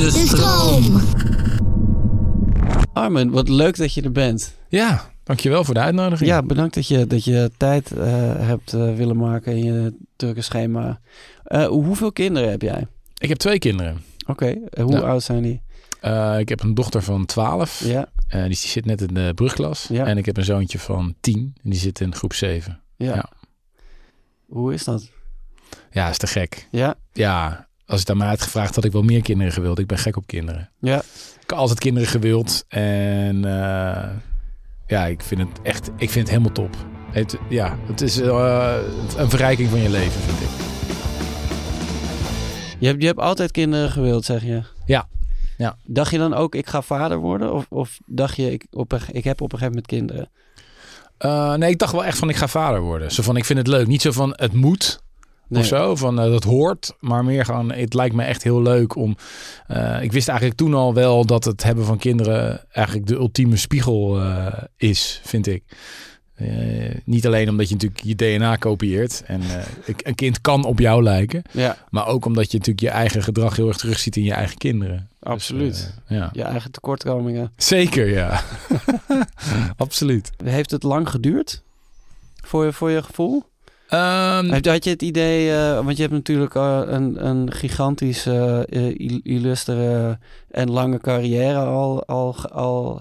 De stroom. Armin, wat leuk dat je er bent. Ja, dankjewel voor de uitnodiging. Ja, bedankt dat je, dat je tijd eh, hebt eh, willen maken in je drukke schema. Eh, hoeveel kinderen heb jij? Ik heb twee kinderen. Oké, hoe Ja. oud zijn die? Eh, ik heb een dochter van 12. Ja, Eh, die zit net in de brugklas. Ja. En ik heb een zoontje van 10. En die zit in groep 7. ja. Ja. Hoe is dat? Ja, is te gek. Ja, Ja, als het aan mij had gevraagd, had ik wel meer kinderen gewild. Ik ben gek op kinderen. ja, Ik heb altijd kinderen gewild. En eh, ja, ik vind het echt ik vind het helemaal top. Het, ja, het is eh, een verrijking van je leven, vind ik. je hebt, je hebt altijd kinderen gewild, zeg je? Ja. Ja. Dacht je dan ook, ik ga vader worden? Of, of dacht je, ik, op een, ik heb op een gegeven moment kinderen? Eh, nee, ik dacht wel echt van ik ga vader worden. Zo van ik vind het leuk. Niet zo van het moet. Nee. of zo. Van eh, dat hoort. Maar meer gewoon, het lijkt me echt heel leuk om. eh, ik wist eigenlijk toen al wel dat het hebben van kinderen eigenlijk de ultieme spiegel eh, is, vind ik. Niet alleen omdat je natuurlijk je DNA kopieert. En een kind kan op jou lijken. Ja, Maar ook omdat je natuurlijk je eigen gedrag heel erg terugziet in je eigen kinderen. Dus, absoluut. ja. je eigen tekortkomingen. Zeker, ja. Absoluut. Heeft het lang geduurd? Voor je, voor je gevoel? Ehm, Had je het idee, eh, want je hebt natuurlijk eh, een, een gigantisch eh, il- illustere en lange carrière al, al, al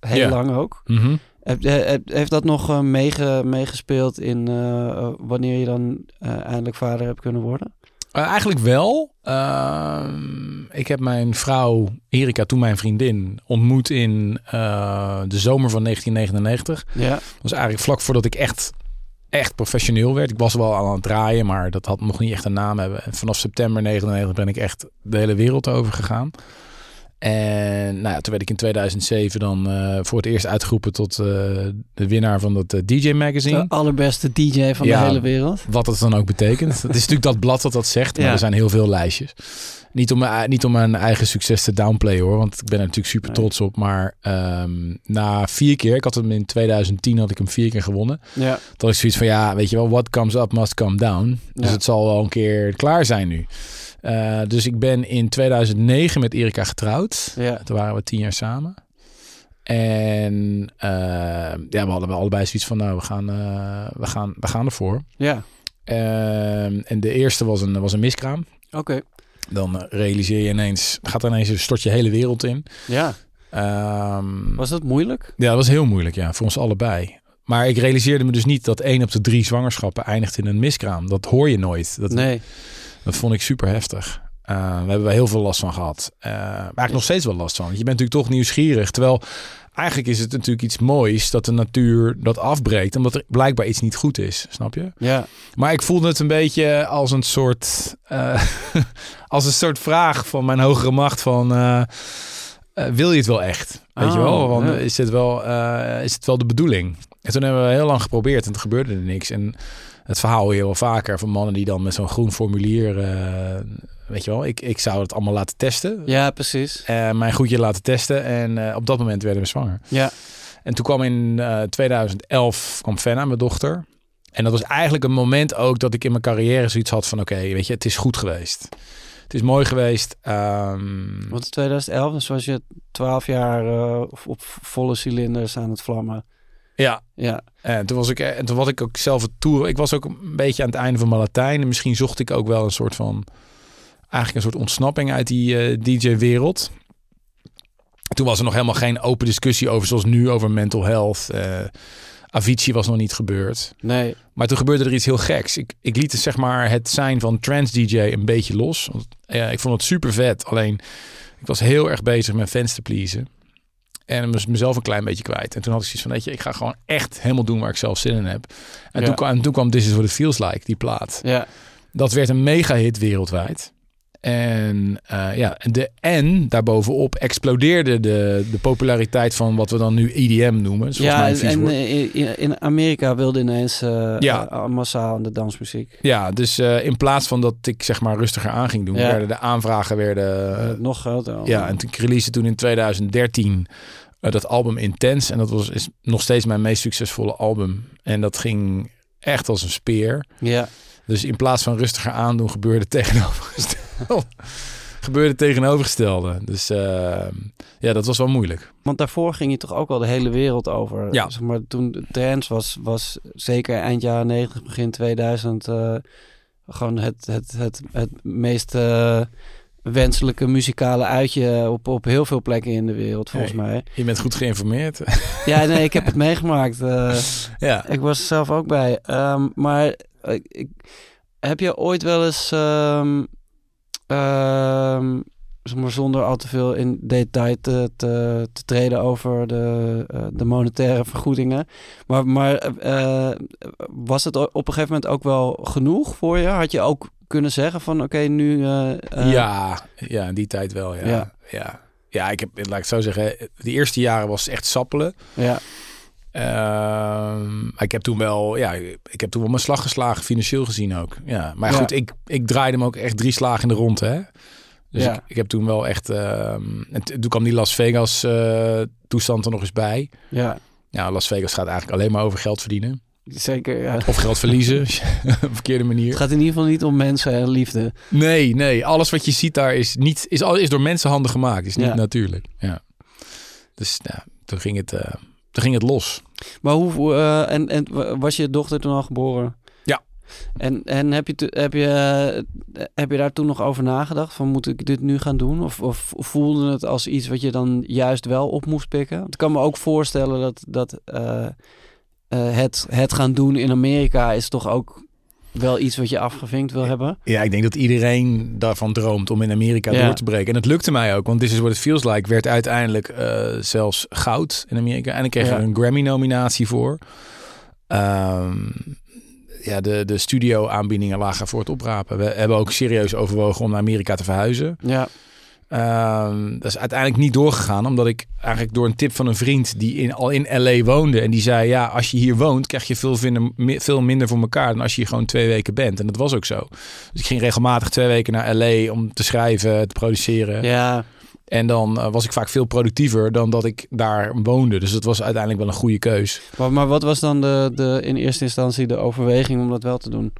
heel lang ook. mhm. Heb, heb- heeft dat nog eh, meege- meegespeeld in wanneer je dan eindelijk vader hebt kunnen worden? Eigenlijk wel. Ehm, ik heb mijn vrouw Erika, toen mijn vriendin, ontmoet in de zomer van 1999. Ja, Dat was eigenlijk vlak voordat ik echt, echt professioneel werd. Ik was wel aan het draaien, maar dat had nog niet echt een naam hebben. En vanaf september 99 ben ik echt de hele wereld over gegaan. En nou ja, toen werd ik in 2007 dan eh, voor het eerst uitgeroepen tot eh, de winnaar van dat eh, DJ Magazine. de allerbeste DJ van Ja. de hele wereld. Wat het dan ook betekent. Het is natuurlijk dat blad dat dat zegt, maar Ja. er zijn heel veel lijstjes. Niet om, mijn, niet om mijn eigen succes te downplayen hoor, want ik ben er natuurlijk super trots op. Maar ehm, na vier keer, ik had hem in 2010 had ik hem vier keer gewonnen. Ja, Dat ik zoiets van ja, weet je wel, what comes up must come down. Dus Ja. het zal wel een keer klaar zijn nu. Eh, dus ik ben in 2009 met Erika getrouwd. ja. Toen waren we tien jaar samen. En eh, ja, we hadden allebei zoiets van, nou, we gaan, eh, we gaan, we gaan ervoor. ja. Ehm, en de eerste was een, was een miskraam. Oké. Dan realiseer je ineens, gaat er ineens, stort je hele wereld in. Ja, Ehm, was dat moeilijk? ja, dat was heel moeilijk, ja, voor ons allebei. Maar ik realiseerde me dus niet dat één op de drie zwangerschappen eindigt in een miskraam. Dat hoor je nooit. Dat, Nee. dat vond ik super heftig. Eh, we hebben er heel veel last van gehad. Eh, maar eigenlijk nog steeds wel last van. Want je bent natuurlijk toch nieuwsgierig. Terwijl eigenlijk is het natuurlijk iets moois dat de natuur dat afbreekt. Omdat er blijkbaar iets niet goed is. Snap je? Ja, Maar ik voelde het een beetje als een soort, eh, als een soort vraag van mijn hogere macht van... eh, eh, wil je het wel echt? Weet je Oh, wel? Want ja. is, dit wel is het wel de bedoeling? En toen hebben we heel lang geprobeerd en er gebeurde er niks. En het verhaal hoor je wel vaker van mannen die dan met zo'n groen formulier... eh, weet je wel, ik, ik zou het allemaal laten testen. ja precies. Eh, mijn goedje laten testen. En eh, op dat moment werden we zwanger. Ja, En toen kwam in eh, 2011 kwam Fenna, mijn dochter. En dat was eigenlijk een moment ook dat ik in mijn carrière zoiets had van... oké, weet je, het is goed geweest. Het is mooi geweest. Ehm, want in 2011 dus was je 12 jaar op volle cilinders aan het vlammen. Ja, Ja, en toen was ik, en toen was ik ook zelf het tour. Ik was ook een beetje aan het einde van mijn Latijn. En misschien zocht ik ook wel een soort van eigenlijk een soort ontsnapping uit die eh, DJ-wereld. Toen was er nog helemaal geen open discussie over, zoals nu, over mental health. Eh, Avicii was nog niet gebeurd. Nee. Maar toen gebeurde er iets heel geks. Ik, ik liet zeg maar het zijn van trans DJ een beetje los. Want, ja, ik vond het super vet. Alleen ik was heel erg bezig met fans te pleasen. En mezelf een klein beetje kwijt. En toen had ik zoiets van, weet je, ik ga gewoon echt helemaal doen waar ik zelf zin in heb. En, Ja. toen, kwam, en toen kwam This Is What It Feels Like, die plaat. Ja. Dat werd een mega hit wereldwijd. En eh, ja, de en daarbovenop explodeerde de, de populariteit van wat we dan nu EDM noemen. Ja, en, eh, in, in Amerika wilde ineens eh, Ja. massaal aan de dansmuziek. Ja, dus in plaats van dat ik zeg maar rustiger aan ging doen, Ja. werden de aanvragen werden. Nog groter. ja, en toen ik release toen in 2013 eh, dat album Intense. En dat was is nog steeds mijn meest succesvolle album. En dat ging echt als een speer. ja. Dus in plaats van rustiger aandoen, gebeurde het tegenovergestelde. gebeurde het tegenovergestelde. Dus eh, ja, dat was wel moeilijk. Want daarvoor ging je toch ook al de hele wereld over. Ja. Zeg maar toen de trance was, was zeker eind jaren 90, begin 2000 eh, gewoon het, het, het, het meest eh, wenselijke muzikale uitje op, op heel veel plekken in de wereld, volgens Hey. mij. Je bent goed geïnformeerd. Ja, nee, ik heb het meegemaakt. eh, ja. ik was er zelf ook bij. Ehm, maar ik, ik- heb je ooit wel eens, ehm, zeg maar zonder al te veel in detail te, te, te treden over de, eh, de monetaire vergoedingen. Maar, maar eh, was het op een gegeven moment ook wel genoeg voor je? Had je ook kunnen zeggen van oké, nu... eh, ja, ja, in die tijd wel. Ja. Ja. Ja. ja. ik heb, laat ik het zo zeggen, de eerste jaren was echt sappelen. Ja, Ehm, ik heb toen wel, ja, ik heb toen wel mijn slag geslagen, financieel gezien ook. Ja, maar Ja. goed, ik, ik draaide hem ook echt drie slagen in de rond, hè. Dus Ja. ik, ik heb toen wel echt, ehm, en toen kwam die Las Vegas eh, toestand er nog eens bij. ja, Ja, Las Vegas gaat eigenlijk alleen maar over geld verdienen. zeker. Ja. Of geld verliezen, op een verkeerde manier. Het gaat in ieder geval niet om mensen en liefde. Nee, nee. Alles wat je ziet daar is, niet, is, al- is door mensenhanden gemaakt. Is niet Ja. natuurlijk. Ja. Dus toen, ging het, eh, toen ging het los. Maar hoe, eh, en, en wa- was je dochter toen al geboren? Ja. En, en heb, je, heb, je, heb je daar toen nog over nagedacht? Van moet ik dit nu gaan doen? Of, of voelde het als iets wat je dan juist wel op moest pikken? Want ik kan me ook voorstellen dat, dat eh, eh, het, het gaan doen in Amerika is toch ook wel iets wat je afgevinkt wil hebben. Ja, ik denk dat iedereen daarvan droomt om in Amerika Ja. door te breken. En het lukte mij ook, want This is What It Feels Like werd uiteindelijk eh, zelfs goud in Amerika. En ik kreeg Ja. er een Grammy-nominatie voor. Ehm, ja, de, de studio-aanbiedingen lagen voor het oprapen. We hebben ook serieus overwogen om naar Amerika te verhuizen. Ja, Ehm, dat is uiteindelijk niet doorgegaan, omdat ik eigenlijk door een tip van een vriend die in, al in LA woonde. En die zei: Ja, als je hier woont, krijg je veel, veel minder voor elkaar dan als je hier gewoon twee weken bent. En dat was ook zo. Dus ik ging regelmatig twee weken naar LA om te schrijven, te produceren. ja, En dan eh, was ik vaak veel productiever dan dat ik daar woonde. Dus dat was uiteindelijk wel een goede keus. maar, maar wat was dan de, de, in eerste instantie de overweging om dat wel te doen?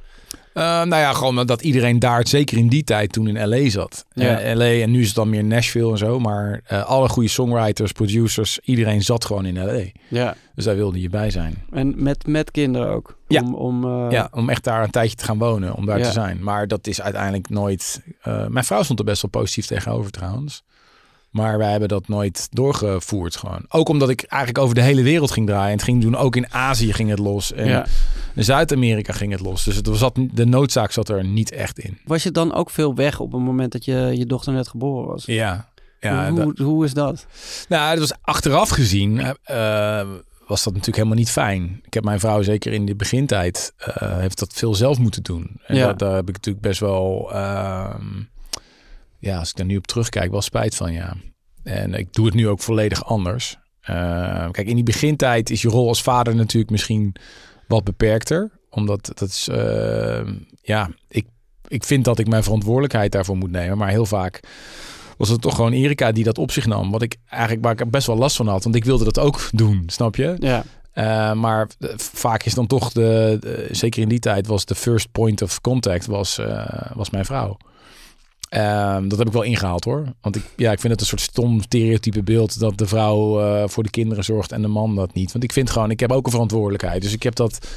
Eh, nou ja, gewoon dat iedereen daar, zeker in die tijd, toen in LA zat. Ja. Eh, LA en nu is het dan meer Nashville en zo. Maar eh, alle goede songwriters, producers, iedereen zat gewoon in LA. Ja, Dus daar wilde je bij zijn. en met, met kinderen ook? Ja. Om, om, ja, om echt daar een tijdje te gaan wonen, om daar Ja. te zijn. Maar dat is uiteindelijk nooit... mijn vrouw stond er best wel positief tegenover trouwens. Maar wij hebben dat nooit doorgevoerd gewoon. Ook omdat ik eigenlijk over de hele wereld ging draaien. En het ging doen, ook in Azië ging het los. En Ja. in Zuid-Amerika ging het los. Dus het zat, de noodzaak zat er niet echt in. Was je dan ook veel weg op het moment dat je, je dochter net geboren was? Ja, ja hoe, dat- hoe, is dat? Nou, dat was achteraf gezien eh, eh, was dat natuurlijk helemaal niet fijn. Ik heb mijn vrouw zeker in de begintijd eh, heeft dat veel zelf moeten doen. En Ja. dat, daar heb ik natuurlijk best wel, ehm, ja, als ik daar nu op terugkijk, wel spijt van, ja. En ik doe het nu ook volledig anders. Eh, kijk, in die begintijd is je rol als vader natuurlijk misschien wat beperkter, omdat dat is, eh, ja, ik, ik vind dat ik mijn verantwoordelijkheid daarvoor moet nemen, maar heel vaak was het toch gewoon Erika die dat op zich nam. Wat ik eigenlijk waar ik best wel last van had. Want ik wilde dat ook doen, snap je? Ja, Eh, maar eh, vaak is dan toch de, de- zeker in die tijd was de first point of contact was, eh, was mijn vrouw. Ehm, dat heb ik wel ingehaald hoor. Want ik, ja, ik vind het een soort stom stereotype beeld dat de vrouw eh, voor de kinderen zorgt en de man dat niet. Want ik vind gewoon, ik heb ook een verantwoordelijkheid. Dus ik heb dat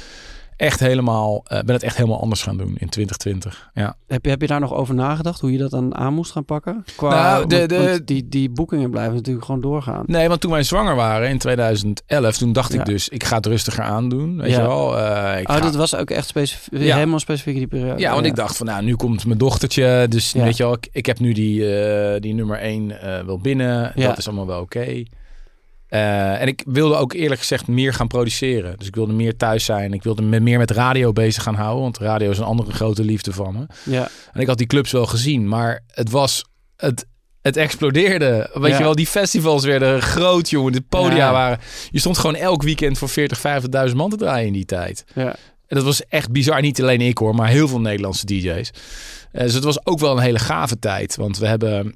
echt helemaal, eh, ben het echt helemaal anders gaan doen in 2020. Ja. Heb je, heb je daar nog over nagedacht hoe je dat dan aan moest gaan pakken? Qua, Nou, de- de- want die, die boekingen blijven natuurlijk gewoon doorgaan. Nee, want toen wij zwanger waren in 2011, toen dacht Ja. ik dus, ik ga het rustiger aandoen. Weet Ja. je wel? Eh, ik Oh, ga- dat was ook echt specifiek, Ja. helemaal specifiek die periode. Ja, want ik dacht van, nou, nu komt mijn dochtertje. Dus weet je wel, ik, ik heb nu die, eh, die nummer 1 wel binnen. Ja. Dat is allemaal wel oké. Eh, en ik wilde ook eerlijk gezegd meer gaan produceren. Dus ik wilde meer thuis zijn. Ik wilde me meer met radio bezig gaan houden. Want radio is een andere grote liefde van me. Ja, En ik had die clubs wel gezien. Maar het was... Het, het explodeerde. Weet Ja. je wel, die festivals werden groot, jongen. De podia Ja. waren... Je stond gewoon elk weekend voor 40, 50.000 man te draaien in die tijd. ja. En dat was echt bizar. Niet alleen ik hoor, maar heel veel Nederlandse DJ's. Eh, dus het was ook wel een hele gave tijd. Want we hebben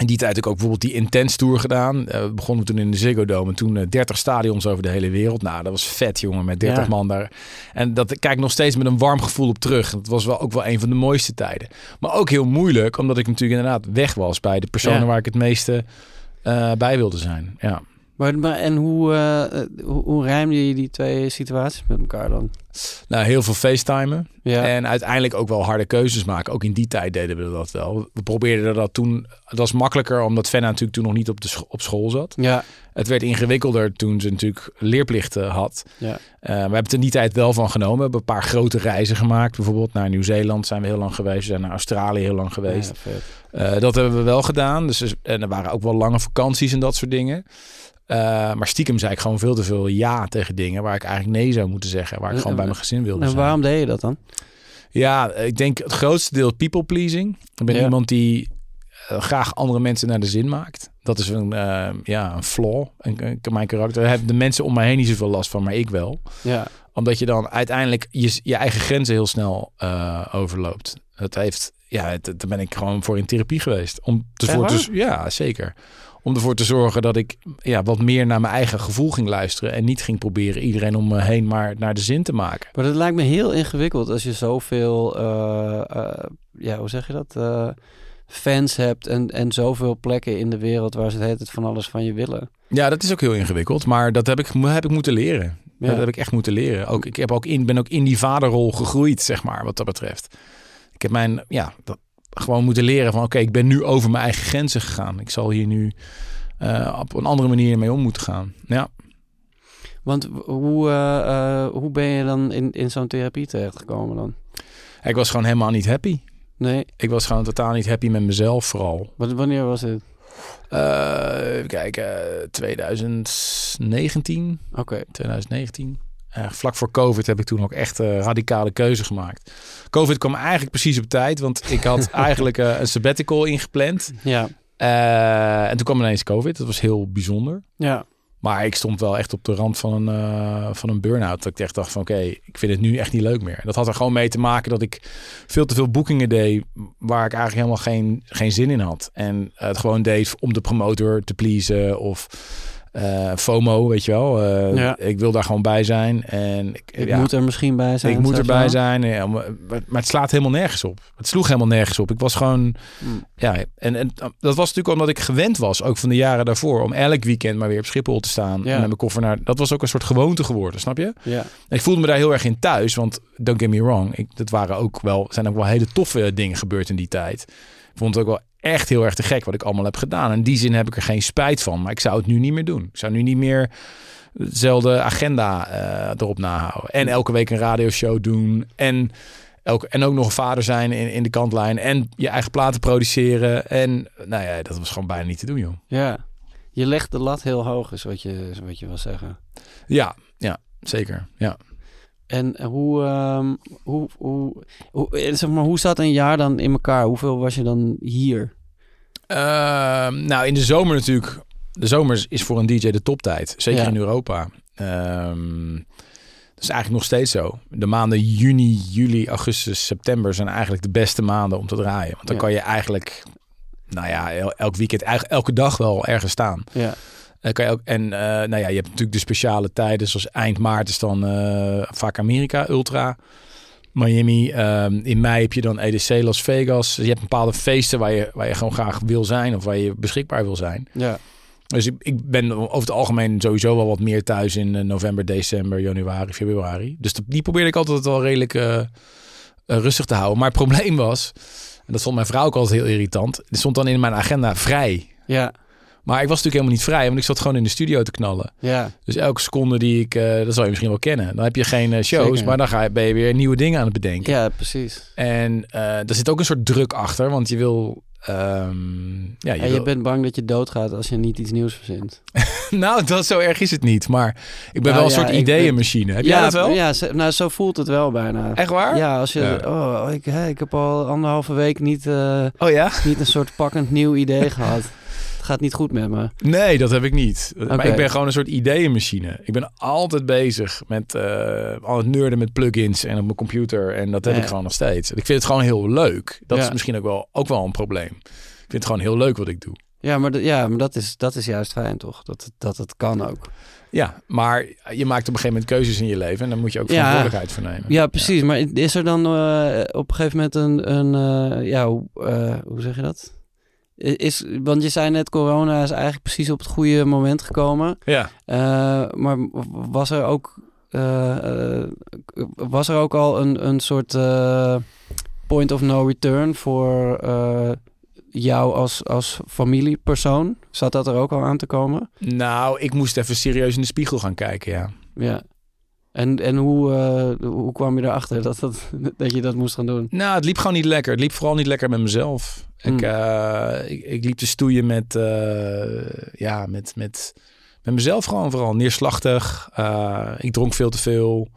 in die tijd ook bijvoorbeeld die Intense Tour gedaan. Eh, we begonnen toen in de Ziggo Dome. En toen eh, 30 stadions over de hele wereld. Nou, dat was vet, jongen. Met 30 Ja. man daar. En dat kijk ik nog steeds met een warm gevoel op terug. Dat was wel ook wel een van de mooiste tijden. Maar ook heel moeilijk, omdat ik natuurlijk inderdaad weg was bij de personen Ja. waar ik het meeste eh, bij wilde zijn. Ja. Maar, maar en hoe, eh, eh, hoe, hoe rijmde je die twee situaties met elkaar dan? Nou, heel veel facetimen. Ja, En uiteindelijk ook wel harde keuzes maken. Ook in die tijd deden we dat wel. We probeerden dat toen. Het was makkelijker omdat Fenna natuurlijk toen nog niet op, de op school zat. ja, Het werd ingewikkelder toen ze natuurlijk leerplichten had. ja. Eh, we hebben het in die tijd wel van genomen. We hebben een paar grote reizen gemaakt. Bijvoorbeeld naar Nieuw-Zeeland zijn we heel lang geweest. We zijn naar Australië heel lang geweest. Ja, vet. Eh, dat hebben we wel gedaan. Dus, en er waren ook wel lange vakanties en dat soort dingen. Eh, maar stiekem zei ik gewoon veel te veel ja tegen dingen waar ik eigenlijk nee zou moeten zeggen. Waar ik gewoon bij mijn gezin wilde En zijn. waarom deed je dat dan? Ja, ik denk het grootste deel people pleasing. Ik ben Ja. iemand die eh, graag andere mensen naar de zin maakt. Dat is een, eh, ja, een flaw in, mijn karakter. Daar hebben de mensen om mij heen niet zoveel last van, maar ik wel. Ja, Omdat je dan uiteindelijk je, je eigen grenzen heel snel eh, overloopt. Het heeft, ja, het, daar ben ik gewoon voor in therapie geweest. Om ervoor Echt te, ja, zeker. Om ervoor te zorgen dat ik ja, wat meer naar mijn eigen gevoel ging luisteren. En niet ging proberen iedereen om me heen maar naar de zin te maken. maar dat lijkt me heel ingewikkeld als je zoveel, eh, ja, hoe zeg je dat? Eh, fans hebt en, en zoveel plekken in de wereld waar ze het tijd van alles van je willen. Ja, dat is ook heel ingewikkeld. Maar dat heb ik, heb ik moeten leren. Ja. Dat heb ik echt moeten leren. Ook, ik heb ook in, ben ook in die vaderrol gegroeid, zeg maar, wat dat betreft. Ik heb mijn, ja, dat, gewoon moeten leren van... oké, ik ben nu over mijn eigen grenzen gegaan. Ik zal hier nu eh, op een andere manier mee om moeten gaan. Ja. Want hoe, eh, eh, hoe ben je dan in, in zo'n therapie terechtgekomen dan? Ik was gewoon helemaal niet happy. Nee, Ik was gewoon totaal niet happy met mezelf vooral. Wat- wanneer was het? Even kijken, 2019. Oké, 2019. Eh, vlak voor COVID heb ik toen ook echt eh, radicale keuze gemaakt. COVID kwam eigenlijk precies op tijd, want ik had eigenlijk eh, een sabbatical ingepland. ja, en toen kwam ineens COVID. Dat was heel bijzonder. ja, Maar ik stond wel echt op de rand van een, van een burn-out. Dat ik echt dacht van oké, ik vind het nu echt niet leuk meer. Dat had er gewoon mee te maken dat ik veel te veel boekingen deed waar ik eigenlijk helemaal geen, geen zin in had. En het gewoon deed om de promotor te pleasen of eh, FOMO, weet je wel. Eh, Ja. Ik wil daar gewoon bij zijn. En ik, ik ja, moet er misschien bij zijn. ik moet erbij zijn. Ja, maar, maar het slaat helemaal nergens op. Het sloeg helemaal nergens op. Ik was gewoon... Mm. Ja, en, en dat was natuurlijk omdat ik gewend was, ook van de jaren daarvoor, om elk weekend maar weer op Schiphol te staan. En met mijn koffer naar... Dat was ook een soort gewoonte geworden, snap je? Ja, En ik voelde me daar heel erg in thuis, want don't get me wrong. Ik, dat waren ook wel, zijn ook wel hele toffe dingen gebeurd in die tijd. Ik vond het ook wel echt heel erg te gek wat ik allemaal heb gedaan. En in die zin heb ik er geen spijt van. Maar ik zou het nu niet meer doen. Ik zou nu niet meer dezelfde agenda eh, erop nahouden. En elke week een radioshow doen. En, elke, en ook nog een vader zijn in, in de kantlijn. En je eigen platen produceren. En nou ja, dat was gewoon bijna niet te doen, joh. ja. Je legt de lat heel hoog, is wat je, is wat je wil zeggen. Ja, ja, zeker. Ja. En hoe, ehm, hoe, hoe, hoe, eh, zeg maar, hoe zat een jaar dan in elkaar? Hoeveel was je dan hier? Ehm, nou, in de zomer natuurlijk. De zomer is voor een DJ de toptijd. Zeker Ja. in Europa. Ehm, dat is eigenlijk nog steeds zo. De maanden juni, juli, augustus, september zijn eigenlijk de beste maanden om te draaien. Want dan Ja. kan je eigenlijk, nou ja, el- elk weekend, eigenlijk elke dag wel ergens staan. Ja, Dan kan je ook, en eh, nou ja, je hebt natuurlijk de speciale tijden, zoals eind maart is dan eh, vaak Amerika, Ultra. Miami. Ehm, in mei heb je dan EDC Las Vegas. Je hebt bepaalde feesten waar je, waar je gewoon graag wil zijn of waar je beschikbaar wil zijn. ja, Dus ik, ik ben over het algemeen sowieso wel wat meer thuis in eh, november, december, januari, februari. Dus die probeerde ik altijd wel redelijk eh, eh, rustig te houden. Maar het probleem was, en dat vond mijn vrouw ook altijd heel irritant. Er stond dan in mijn agenda vrij. Ja, Maar ik was natuurlijk helemaal niet vrij, want ik zat gewoon in de studio te knallen. ja. Dus elke seconde die ik, eh, dat zal je misschien wel kennen. Dan heb je geen eh, shows, Zeker. maar dan ga je, ben je weer nieuwe dingen aan het bedenken. Ja, precies. En eh er zit ook een soort druk achter, want je wil... ehm, ja, je En je wil- bent bang dat je doodgaat als je niet iets nieuws verzint. Nou, dat zo erg is het niet. Maar ik ben Nou wel een ja, soort ben- ideeënmachine. Heb ja, jij dat wel? Ja, zo- nou zo voelt het wel bijna. Echt waar? Ja, als je... Ja. Oh, ik, heb al anderhalve week niet, eh, Oh ja? niet een soort pakkend nieuw idee gehad. Het gaat niet goed met me. Nee, dat heb ik niet. Maar ik ben gewoon een soort ideeënmachine. Ik ben altijd bezig met eh, al het nerden met plugins en op mijn computer. En dat heb Ja. ik gewoon nog steeds. Ik vind het gewoon heel leuk. Dat Ja. is misschien ook wel, ook wel een probleem. Ik vind het gewoon heel leuk wat ik doe. Ja, maar, ja, maar dat, is, dat is juist fijn, toch? Dat, dat het kan ook. Ja, maar je maakt op een gegeven moment keuzes in je leven. En dan moet je ook Ja. verantwoordelijkheid voor nemen. Ja, precies. Maar is er dan eh, op een gegeven moment een... een eh, ja, hoe zeg je dat? Is, want je zei net, corona is eigenlijk precies op het goede moment gekomen. Ja. Eh, maar was er ook, eh, eh, was er ook al een, een soort point of no return voor jou als, als familiepersoon? Zat dat er ook al aan te komen? Nou, ik moest even serieus in de spiegel gaan kijken, ja. Ja. En, en hoe, eh, hoe kwam je erachter dat, dat, dat je dat moest gaan doen? Nou, het liep gewoon niet lekker. Het liep vooral niet lekker met mezelf. Hmm. Ik, eh, ik, ik liep te stoeien met, eh, ja, met, met, met mezelf gewoon vooral. Neerslachtig. Ik dronk veel te veel.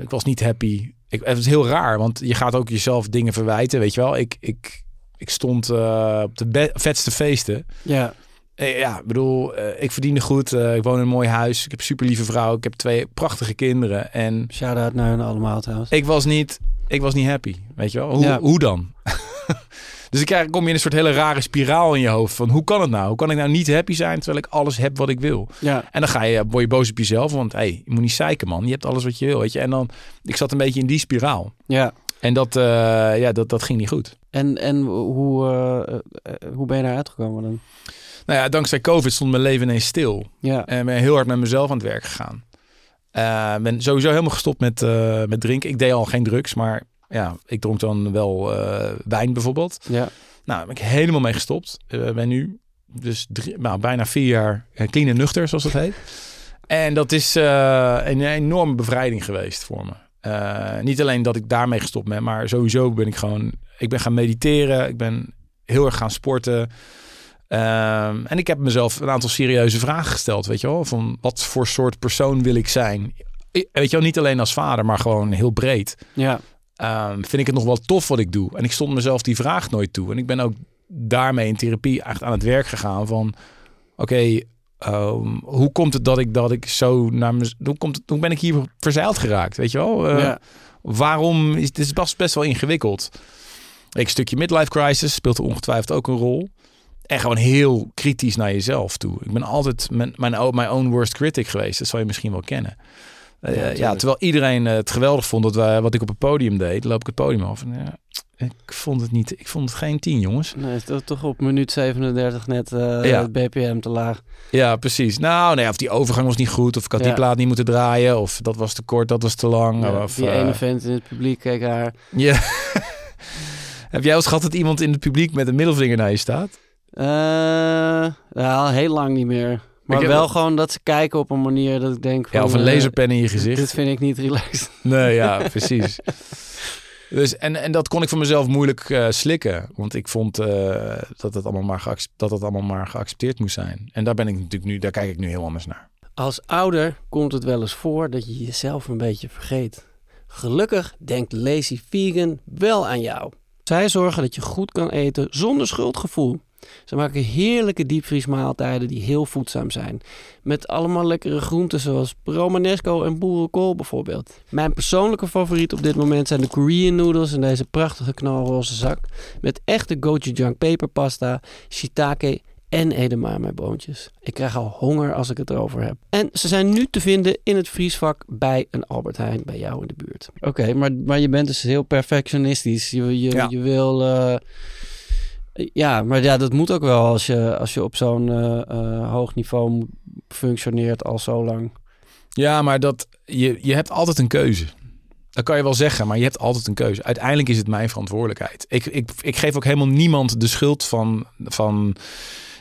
Ik was niet happy. Ik, het is heel raar, want je gaat ook jezelf dingen verwijten, weet je wel. Ik, ik, ik stond op de vetste feesten. Ja, ja, ik bedoel, eh, ik verdiende goed. eh, ik woon in een mooi huis. Ik heb een super lieve vrouw. Ik heb twee prachtige kinderen. En shout-out naar hun allemaal trouwens. ik was niet, ik was niet happy. Weet je wel? Hoe, Ja. hoe dan? dus ik krijg, kom je in een soort hele rare spiraal in je hoofd. Van hoe kan het nou? Hoe kan ik nou niet happy zijn terwijl ik alles heb wat ik wil? Ja, En dan ga je, word je boos op jezelf. Want hey, je moet niet zeiken man. Je hebt alles wat je wil. Weet je? En dan, ik zat een beetje in die spiraal. ja. En dat, eh, ja, dat, dat ging niet goed. En, en hoe, eh, eh, hoe ben je daar uitgekomen dan? Nou ja, dankzij COVID stond mijn leven ineens stil. Ja, En ben heel hard met mezelf aan het werk gegaan. Eh ben sowieso helemaal gestopt met, eh, met drinken. Ik deed al geen drugs, maar ja, ik dronk dan wel eh, wijn bijvoorbeeld. ja. Nou, daar ben ik helemaal mee gestopt. Ik ben nu dus drie, nou, bijna vier jaar clean en nuchter, zoals dat heet. En dat is een enorme bevrijding geweest voor me. Niet alleen dat ik daarmee gestopt ben, maar sowieso ben ik gewoon... Ik ben gaan mediteren, ik ben heel erg gaan sporten. Ehm, en ik heb mezelf een aantal serieuze vragen gesteld, weet je wel. Van wat voor soort persoon wil ik zijn? Weet je wel, niet alleen als vader, maar gewoon heel breed. Ja, Ehm, vind ik het nog wel tof wat ik doe? En ik stond mezelf die vraag nooit toe. En ik ben ook daarmee in therapie echt aan het werk gegaan van... Oké, ehm, hoe komt het dat ik, dat ik zo naar me... Hoe, komt het, hoe ben ik hier verzeild geraakt, weet je wel? Eh, ja. Waarom? Is, het is best, best wel ingewikkeld. Een stukje midlife crisis speelt er ongetwijfeld ook een rol. En gewoon heel kritisch naar jezelf toe. Ik ben altijd mijn, mijn, own- mijn own worst critic geweest. Dat zal je misschien wel kennen. Eh, Ja, ja, terwijl iedereen eh, het geweldig vond dat wij, wat ik op het podium deed, loop ik het podium af. En, ja, ik vond het niet. Ik vond het geen tien, jongens. Nee, toch- op minuut 37 net eh, Ja. het BPM te laag. Ja, precies. Nou, nee, of die overgang was niet goed, of ik had die plaat niet moeten draaien, of dat was te kort, dat was te lang. Ja, of, die ene vent in het publiek keek haar. Ja. Heb jij eens gehad dat iemand in het publiek met een middelvinger naar je staat? Eh, ja, heel lang niet meer. Maar wel gewoon dat ze kijken op een manier dat ik denk van... Ja, of een eh, laserpen in je Dit gezicht. vind ik niet relaxed. Nee, ja, precies. Dus, en, en dat kon ik voor mezelf moeilijk eh, slikken. Want ik vond eh, dat, het allemaal maar dat het allemaal maar geaccepteerd moest zijn. En daar ben ik natuurlijk nu, daar kijk ik nu heel anders naar. Als ouder komt het wel eens voor dat je jezelf een beetje vergeet. Gelukkig denkt Lazy Vegan wel aan jou. Zij zorgen dat je goed kan eten zonder schuldgevoel. Ze maken heerlijke diepvriesmaaltijden die heel voedzaam zijn. Met allemaal lekkere groenten zoals romanesco en boerenkool bijvoorbeeld. Mijn persoonlijke favoriet op dit moment zijn de Korean noodles in deze prachtige knalroze zak. Met echte gochujang peperpasta, shiitake en edamame boontjes. Ik krijg al honger als ik het erover heb. En ze zijn nu te vinden in het vriesvak bij een Albert Heijn bij jou in de buurt. Oké, maar, maar je bent dus heel perfectionistisch. Je, je, Ja. je wil... eh, Ja, maar ja, dat moet ook wel als je, als je op zo'n eh, eh, hoog niveau functioneert al zo lang. Ja, maar dat, je, je hebt altijd een keuze. Dat kan je wel zeggen, maar je hebt altijd een keuze. Uiteindelijk is het mijn verantwoordelijkheid. Ik, ik, ik geef ook helemaal niemand de schuld van, van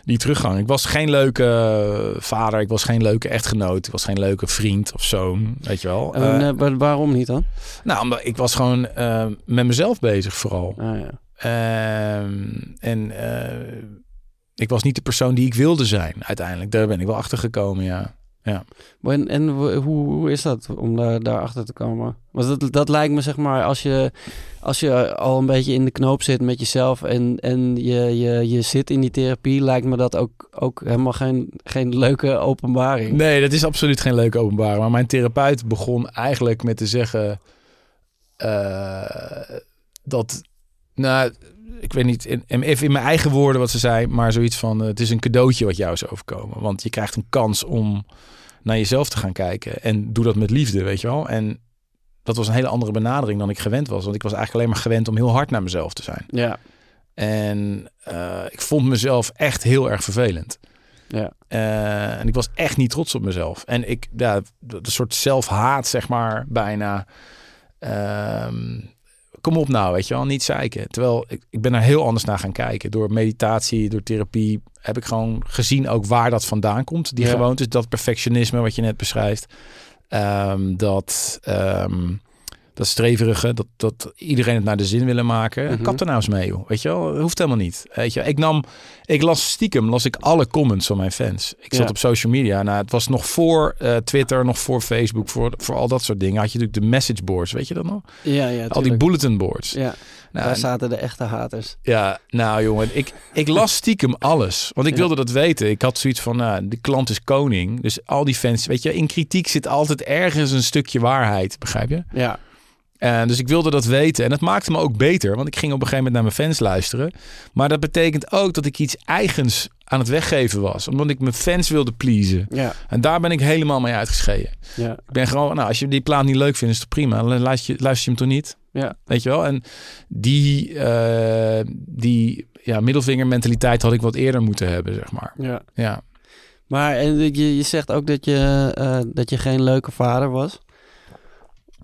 die teruggang. Ik was geen leuke vader, ik was geen leuke echtgenoot, ik was geen leuke vriend of zoon, weet je wel. En, Eh, eh, wa- waarom niet dan? nou, omdat ik was gewoon eh, met mezelf bezig vooral. Ah, ja. Ehm, en eh, ik was niet de persoon die ik wilde zijn uiteindelijk. Daar ben ik wel achter gekomen, ja. En, en w- hoe, hoe is dat om daar, daarachter te komen? Want dat, dat lijkt me zeg maar als je, als je al een beetje in de knoop zit met jezelf en, en je, je, je zit in die therapie, lijkt me dat ook, ook helemaal geen, geen leuke openbaring. Nee, dat is absoluut geen leuke openbaring. Maar mijn therapeut begon eigenlijk met te zeggen eh, dat, nou, ik weet niet, in, in- even in mijn eigen woorden wat ze zei, maar zoiets van: eh, het is een cadeautje wat jou is overkomen. Want je krijgt een kans om naar jezelf te gaan kijken en doe dat met liefde, weet je wel. En dat was een hele andere benadering dan ik gewend was. Want ik was eigenlijk alleen maar gewend om heel hard naar mezelf te zijn. Ja, En eh, ik vond mezelf echt heel erg vervelend. ja, Eh, en ik was echt niet trots op mezelf. En ik, ja, de soort zelfhaat, zeg maar, bijna. Ehm, kom op nou, weet je wel, niet zeiken. Terwijl ik, ik ben er heel anders naar gaan kijken. Door meditatie, door therapie, heb ik gewoon gezien ook waar dat vandaan komt. Die Ja. gewoontes, dat perfectionisme wat je net beschrijft. Ehm, dat, ehm, dat streverige, dat, dat iedereen het naar de zin willen maken. Mhm. Kap er nou eens mee, joh. Weet je wel, dat hoeft helemaal niet. Weet je, ik nam, ik las stiekem, las ik alle comments van mijn fans. Ik zat Ja. op social media. Nou, het was nog voor eh, Twitter, nog voor Facebook, voor, voor al dat soort dingen. Had je natuurlijk de message boards, weet je dat nog? ja, ja al die bulletin boards. Ja, Nou, daar zaten de echte haters. ja, nou jongen, ik, ik las stiekem alles. Want ik Ja. wilde dat weten. Ik had zoiets van, nou, de klant is koning. Dus al die fans, weet je, in kritiek zit altijd ergens een stukje waarheid, begrijp je? Ja, En dus ik wilde dat weten. En dat maakte me ook beter, want ik ging op een gegeven moment naar mijn fans luisteren. Maar dat betekent ook dat ik iets eigens aan het weggeven was. Omdat ik mijn fans wilde pleasen. ja, En daar ben ik helemaal mee uitgeschreven. ja, Ik ben gewoon, nou, als je die plaat niet leuk vindt, is het prima. Dan luister je, luister je hem toch niet? ja. Weet je wel? En die, eh, die ja, middelvingermentaliteit had ik wat eerder moeten hebben, zeg maar. ja. Ja. Maar en je, je zegt ook dat je, eh, dat je geen leuke vader was.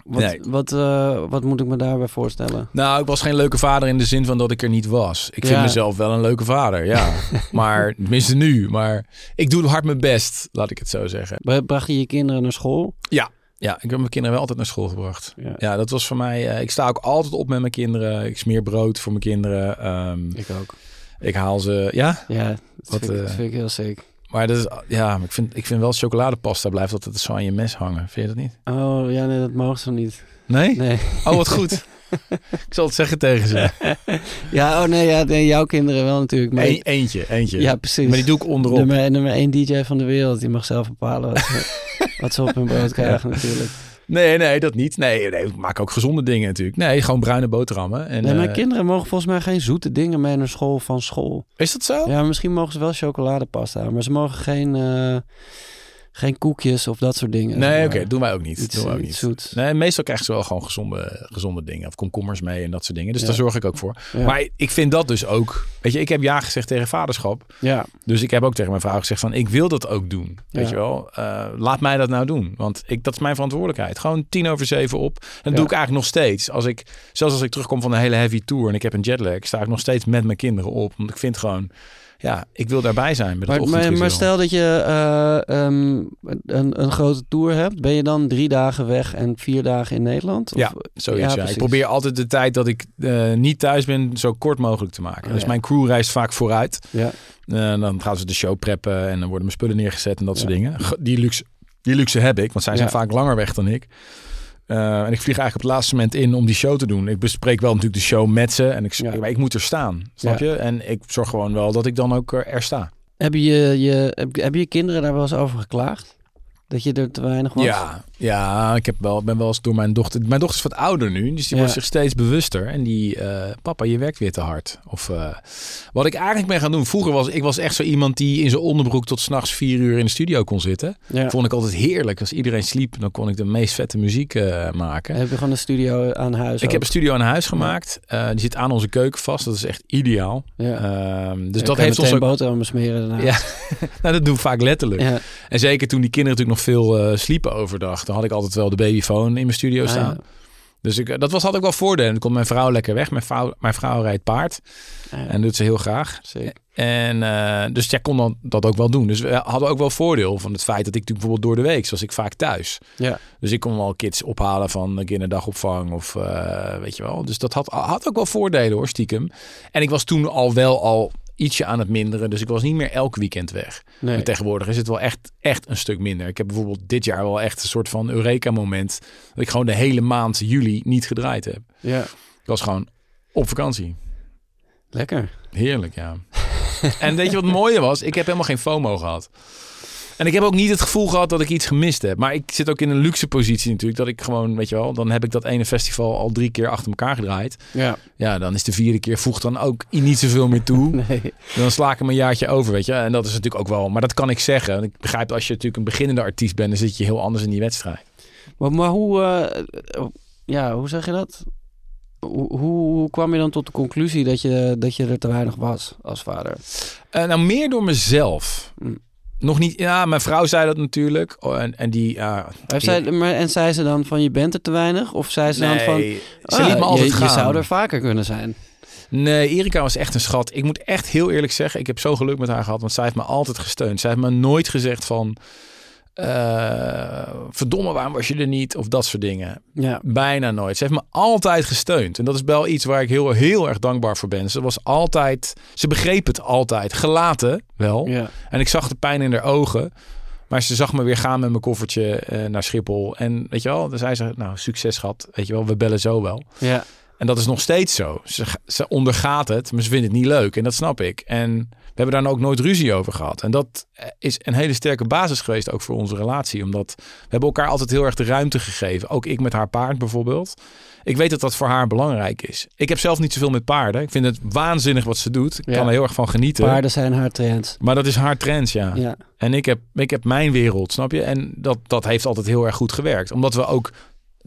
Wat, Nee. wat, eh, wat moet ik me daarbij voorstellen? Nou, ik was geen leuke vader in de zin van dat ik er niet was. Ik vind Ja. mezelf wel een leuke vader, ja. maar tenminste nu. Maar ik doe hard mijn best, laat ik het zo zeggen. Bra- Bracht je je kinderen naar school? Ja, ik heb mijn kinderen wel altijd naar school gebracht. Ja, Ja, dat was voor mij... eh, ik sta ook altijd op met mijn kinderen. Ik smeer brood voor mijn kinderen. Ehm, ik ook. ik haal ze... Ja, Ja, dat, Wat, vind, ik, dat eh, vind ik heel sick. Maar dat is, ja, ik vind, ik vind wel chocoladepasta blijft altijd zo aan je mes hangen. Vind je dat niet? Oh, ja, nee, dat mogen ze niet. Nee? Nee. Oh, wat goed. ik zal het zeggen tegen ze. Ja, oh nee, ja, nee, jouw kinderen wel natuurlijk. Maar eentje, eentje. ja, precies. Maar die doe ik onderop. Nummer, nummer één DJ van de wereld, die mag zelf bepalen wat ze op hun brood krijgen natuurlijk. Nee, nee, dat niet. Nee, nee, ik maak ook gezonde dingen natuurlijk. Nee, gewoon bruine boterhammen. En, Nee, mijn eh, kinderen mogen volgens mij geen zoete dingen mee naar school van school. Is dat zo? Ja, misschien mogen ze wel chocoladepasta, maar ze mogen geen, eh, geen koekjes of dat soort dingen. Nee, oké, doen wij ook niet. Iets, doen wij ook niet. zoets. Nee, meestal krijgen ze wel gewoon gezonde, gezonde dingen. Of komkommers mee en dat soort dingen. Dus Ja. daar zorg ik ook voor. Ja. Maar ik vind dat dus ook... Weet je, ik heb ja gezegd tegen vaderschap. ja, Dus ik heb ook tegen mijn vrouw gezegd van... Ik wil dat ook doen. Weet Ja. je wel? Eh, laat mij dat nou doen. Want ik, dat is mijn verantwoordelijkheid. Gewoon tien over zeven op. En dat doe ik eigenlijk nog steeds. Als ik, zelfs als ik terugkom van een hele heavy tour... en ik heb een jetlag... sta ik nog steeds met mijn kinderen op. Want ik vind gewoon... Ja, ik wil daarbij zijn met het maar, maar, maar stel dat je eh, ehm, een, een grote tour hebt, ben je dan drie dagen weg en vier dagen in Nederland? Of- Ja, Zoiets, ja. Ik precies. probeer altijd de tijd dat ik eh, niet thuis ben zo kort mogelijk te maken. Oh, dus ja. mijn crew reist vaak vooruit. Ja, Eh, dan gaan ze de show preppen en dan worden mijn spullen neergezet en dat soort Ja. dingen. Ge- Die luxe, die luxe heb ik, want zij zijn Ja. vaak langer weg dan ik. Eh, en ik vlieg eigenlijk op het laatste moment in om die show te doen. Ik bespreek wel natuurlijk de show met ze en ik, Ja. maar ik moet er staan, snap Ja. je? En ik zorg gewoon wel dat ik dan ook eh, er sta. Heb je je, heb, heb je je kinderen daar wel eens over geklaagd? Dat je er te weinig was? Ja, Ja, ik heb wel, ben wel eens door mijn dochter... Mijn dochter is wat ouder nu, dus die Ja. wordt zich steeds bewuster. En die, eh, papa, je werkt weer te hard. Of eh, wat ik eigenlijk ben gaan doen... Vroeger was ik was echt zo iemand die in zijn onderbroek tot s'nachts vier uur in de studio kon zitten. Ja. Vond ik altijd heerlijk. Als iedereen sliep, dan kon ik de meest vette muziek eh, maken. Heb je gewoon een studio aan huis? Ik ook? heb een studio aan huis gemaakt. Die zit aan onze keuken vast. Dat is echt ideaal. Ja. Ehm, dus dat heeft ons ook... boterhammen smeren daarna. Ja, nou, dat doe ik vaak letterlijk. En zeker toen die kinderen natuurlijk nog veel sliepen overdag. Dan had ik altijd wel de babyfoon in mijn studio Ah, staan. ja. Dus ik, dat was, had ik wel voordelen. Dan komt mijn vrouw lekker weg. Mijn vrouw, mijn vrouw rijdt paard. Ah, ja. En doet ze heel graag. Zeker. En eh, dus jij kon dan dat ook wel doen. Dus we hadden ook wel voordeel van het feit dat ik natuurlijk bijvoorbeeld door de week was ik vaak thuis. Ja. Dus ik kon wel kids ophalen van een kinderdagopvang of eh, weet je wel. Dus dat had, had ook wel voordelen hoor, stiekem. En ik was toen al wel al ietsje aan het minderen. Dus ik was niet meer elk weekend weg. Nee. Maar tegenwoordig is het wel echt, echt een stuk minder. Ik heb bijvoorbeeld dit jaar wel echt een soort van Eureka-moment. Dat ik gewoon de hele maand juli niet gedraaid heb. Ja. Ik was gewoon op vakantie. Lekker. Heerlijk, ja. en weet je wat het mooie was? Ik heb helemaal geen FOMO gehad. En ik heb ook niet het gevoel gehad dat ik iets gemist heb. Maar ik zit ook in een luxe positie natuurlijk. Dat ik gewoon, weet je wel, dan heb ik dat ene festival al drie keer achter elkaar gedraaid. Ja. Ja, dan is de vierde keer voegt dan ook niet zoveel meer toe. Nee. Dan sla ik hem een jaartje over, weet je. En dat is natuurlijk ook wel, maar dat kan ik zeggen. Ik begrijp als je natuurlijk een beginnende artiest bent, dan zit je heel anders in die wedstrijd. Maar, maar hoe, eh, ja, hoe zeg je dat? Hoe, hoe, hoe kwam je dan tot de conclusie dat je, dat je er te weinig was als vader? Eh, nou, meer door mezelf. Mm. Nog niet, ja, mijn vrouw zei dat natuurlijk. Oh, en, en die, Heeft zij, maar, en zei ze dan van je bent er te weinig? Of zei ze dan van ze ah, liet me altijd je, gaan. je zou er vaker kunnen zijn? Nee, Erika was echt een schat. Ik moet echt heel eerlijk zeggen, ik heb zo geluk met haar gehad, want zij heeft me altijd gesteund. Zij heeft me nooit gezegd van, eh, verdomme, waarom was je er niet? Of dat soort dingen. Ja. Bijna nooit. Ze heeft me altijd gesteund. En dat is wel iets waar ik heel, heel erg dankbaar voor ben. Ze was altijd, ze begreep het altijd. Gelaten wel. Ja. En ik zag de pijn in haar ogen. Maar ze zag me weer gaan met mijn koffertje eh, naar Schiphol. En weet je wel, dan zei ze, nou, succes gehad. Weet je wel, we bellen zo wel. Ja. En dat is nog steeds zo. Ze, ze ondergaat het, maar ze vindt het niet leuk. En dat snap ik. En hebben daar nou ook nooit ruzie over gehad. En dat eh, is een hele sterke basis geweest ook voor onze relatie. Omdat we hebben elkaar altijd heel erg de ruimte gegeven. Ook ik met haar paard bijvoorbeeld. Ik weet dat dat voor haar belangrijk is. Ik heb zelf niet zoveel met paarden. Ik vind het waanzinnig wat ze doet. Ik Ja. kan er heel erg van genieten. Paarden zijn haar trends. Maar dat is haar trend, ja. Ja. En ik heb, ik heb mijn wereld, snap je? En dat, dat heeft altijd heel erg goed gewerkt. Omdat we ook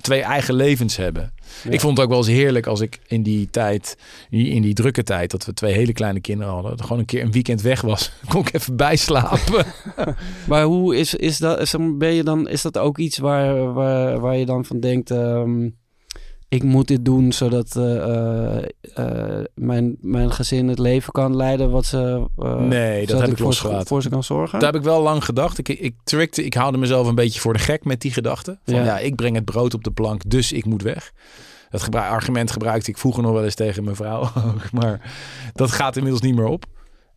twee eigen levens hebben. Ja. Ik vond het ook wel eens heerlijk als ik in die tijd, in die drukke tijd, dat we twee hele kleine kinderen hadden, gewoon een keer een weekend weg was, kon ik even bijslapen. Maar hoe is, is dat, is, ben je dan, is dat ook iets waar, waar, waar je dan van denkt, ehm, ik moet dit doen zodat eh, eh, eh, mijn, mijn gezin het leven kan leiden wat ze, eh, Nee, dat heb ik voor, ze, losgelaten. voor ze kan zorgen? Daar heb ik wel lang gedacht. Ik, ik trickte, ik haalde mezelf een beetje voor de gek met die gedachte. Van ja. Ja. ik breng het brood op de plank, dus ik moet weg. Dat gebru- argument gebruikte ik vroeger nog wel eens tegen mijn vrouw ook. Maar dat gaat inmiddels niet meer op.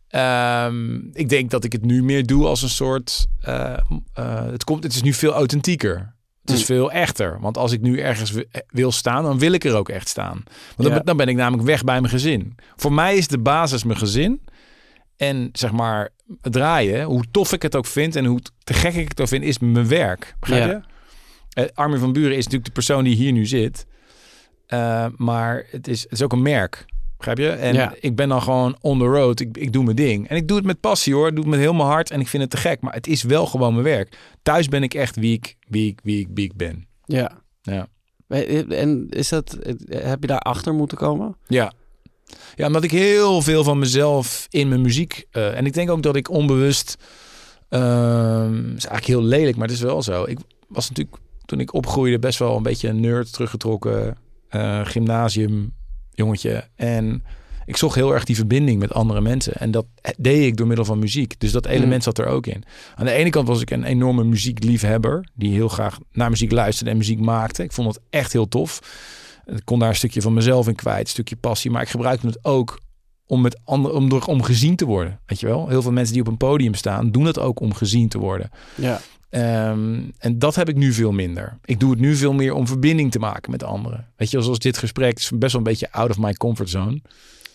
Ehm, ik denk dat ik het nu meer doe als een soort... eh, eh, het, komt, het is nu veel authentieker. Het is Mm. veel echter. Want als ik nu ergens wi- wil staan, dan wil ik er ook echt staan. Want dan, Ja. dan ben ik namelijk weg bij mijn gezin. Voor mij is de basis mijn gezin. En zeg maar, draaien, hoe tof ik het ook vind en hoe te gek ik het ook vind, is mijn werk. Begrijp je? Eh, Armin van Buren is natuurlijk de persoon die hier nu zit. Eh, maar het is, het is ook een merk. Begrijp je? En Ja. ik ben dan gewoon on the road. Ik, ik doe mijn ding. En ik doe het met passie hoor. Ik doe het met heel mijn hart. En ik vind het te gek. Maar het is wel gewoon mijn werk. Thuis ben ik echt wie ik, wie ik, wie ik, wie ik ben. Ja. Ja. En is dat, heb je daar achter moeten komen? Ja. Ja, omdat ik heel veel van mezelf in mijn muziek... eh, en ik denk ook dat ik onbewust... ehm is eigenlijk heel lelijk, maar het is wel zo. Ik was natuurlijk toen ik opgroeide best wel een beetje een nerd, teruggetrokken eh, gymnasium jongetje. En ik zocht heel erg die verbinding met andere mensen. En dat deed ik door middel van muziek. Dus dat element Mm. zat er ook in. Aan de ene kant was ik een enorme muziekliefhebber. Die heel graag naar muziek luisterde en muziek maakte. Ik vond het echt heel tof. Ik kon daar een stukje van mezelf in kwijt. Een stukje passie. Maar ik gebruikte het ook om, met andere, om, door, om gezien te worden. Weet je wel? Heel veel mensen die op een podium staan, doen dat ook om gezien te worden. Ja. Ehm, en dat heb ik nu veel minder. Ik doe het nu veel meer om verbinding te maken met anderen. Weet je, zoals dit gesprek is best wel een beetje out of my comfort zone.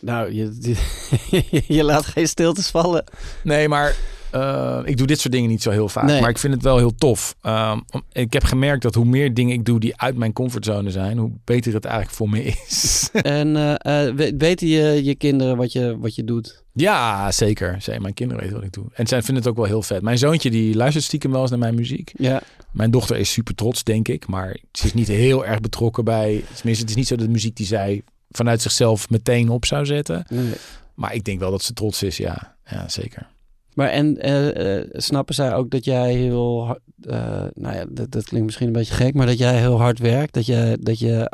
Nou, je, je laat geen stiltes vallen. Nee, maar Eh, ik doe dit soort dingen niet zo heel vaak, Nee. maar ik vind het wel heel tof. Ehm, ik heb gemerkt dat hoe meer dingen ik doe die uit mijn comfortzone zijn, hoe beter het eigenlijk voor me is. En eh, eh, we- weten je, je kinderen wat je, wat je doet? Ja, zeker. Mijn kinderen weten wat ik doe. En zij vinden het ook wel heel vet. Mijn zoontje die luistert stiekem wel eens naar mijn muziek. Ja. Mijn dochter is super trots, denk ik. Maar ze is niet heel erg betrokken bij... Tenminste, het is niet zo de muziek die zij vanuit zichzelf meteen op zou zetten. Nee. Maar ik denk wel dat ze trots is, ja. Ja, zeker. Maar en eh, eh, snappen zij ook dat jij heel hard, eh, nou ja, dat, dat klinkt misschien een beetje gek, maar dat jij heel hard werkt, dat je, dat je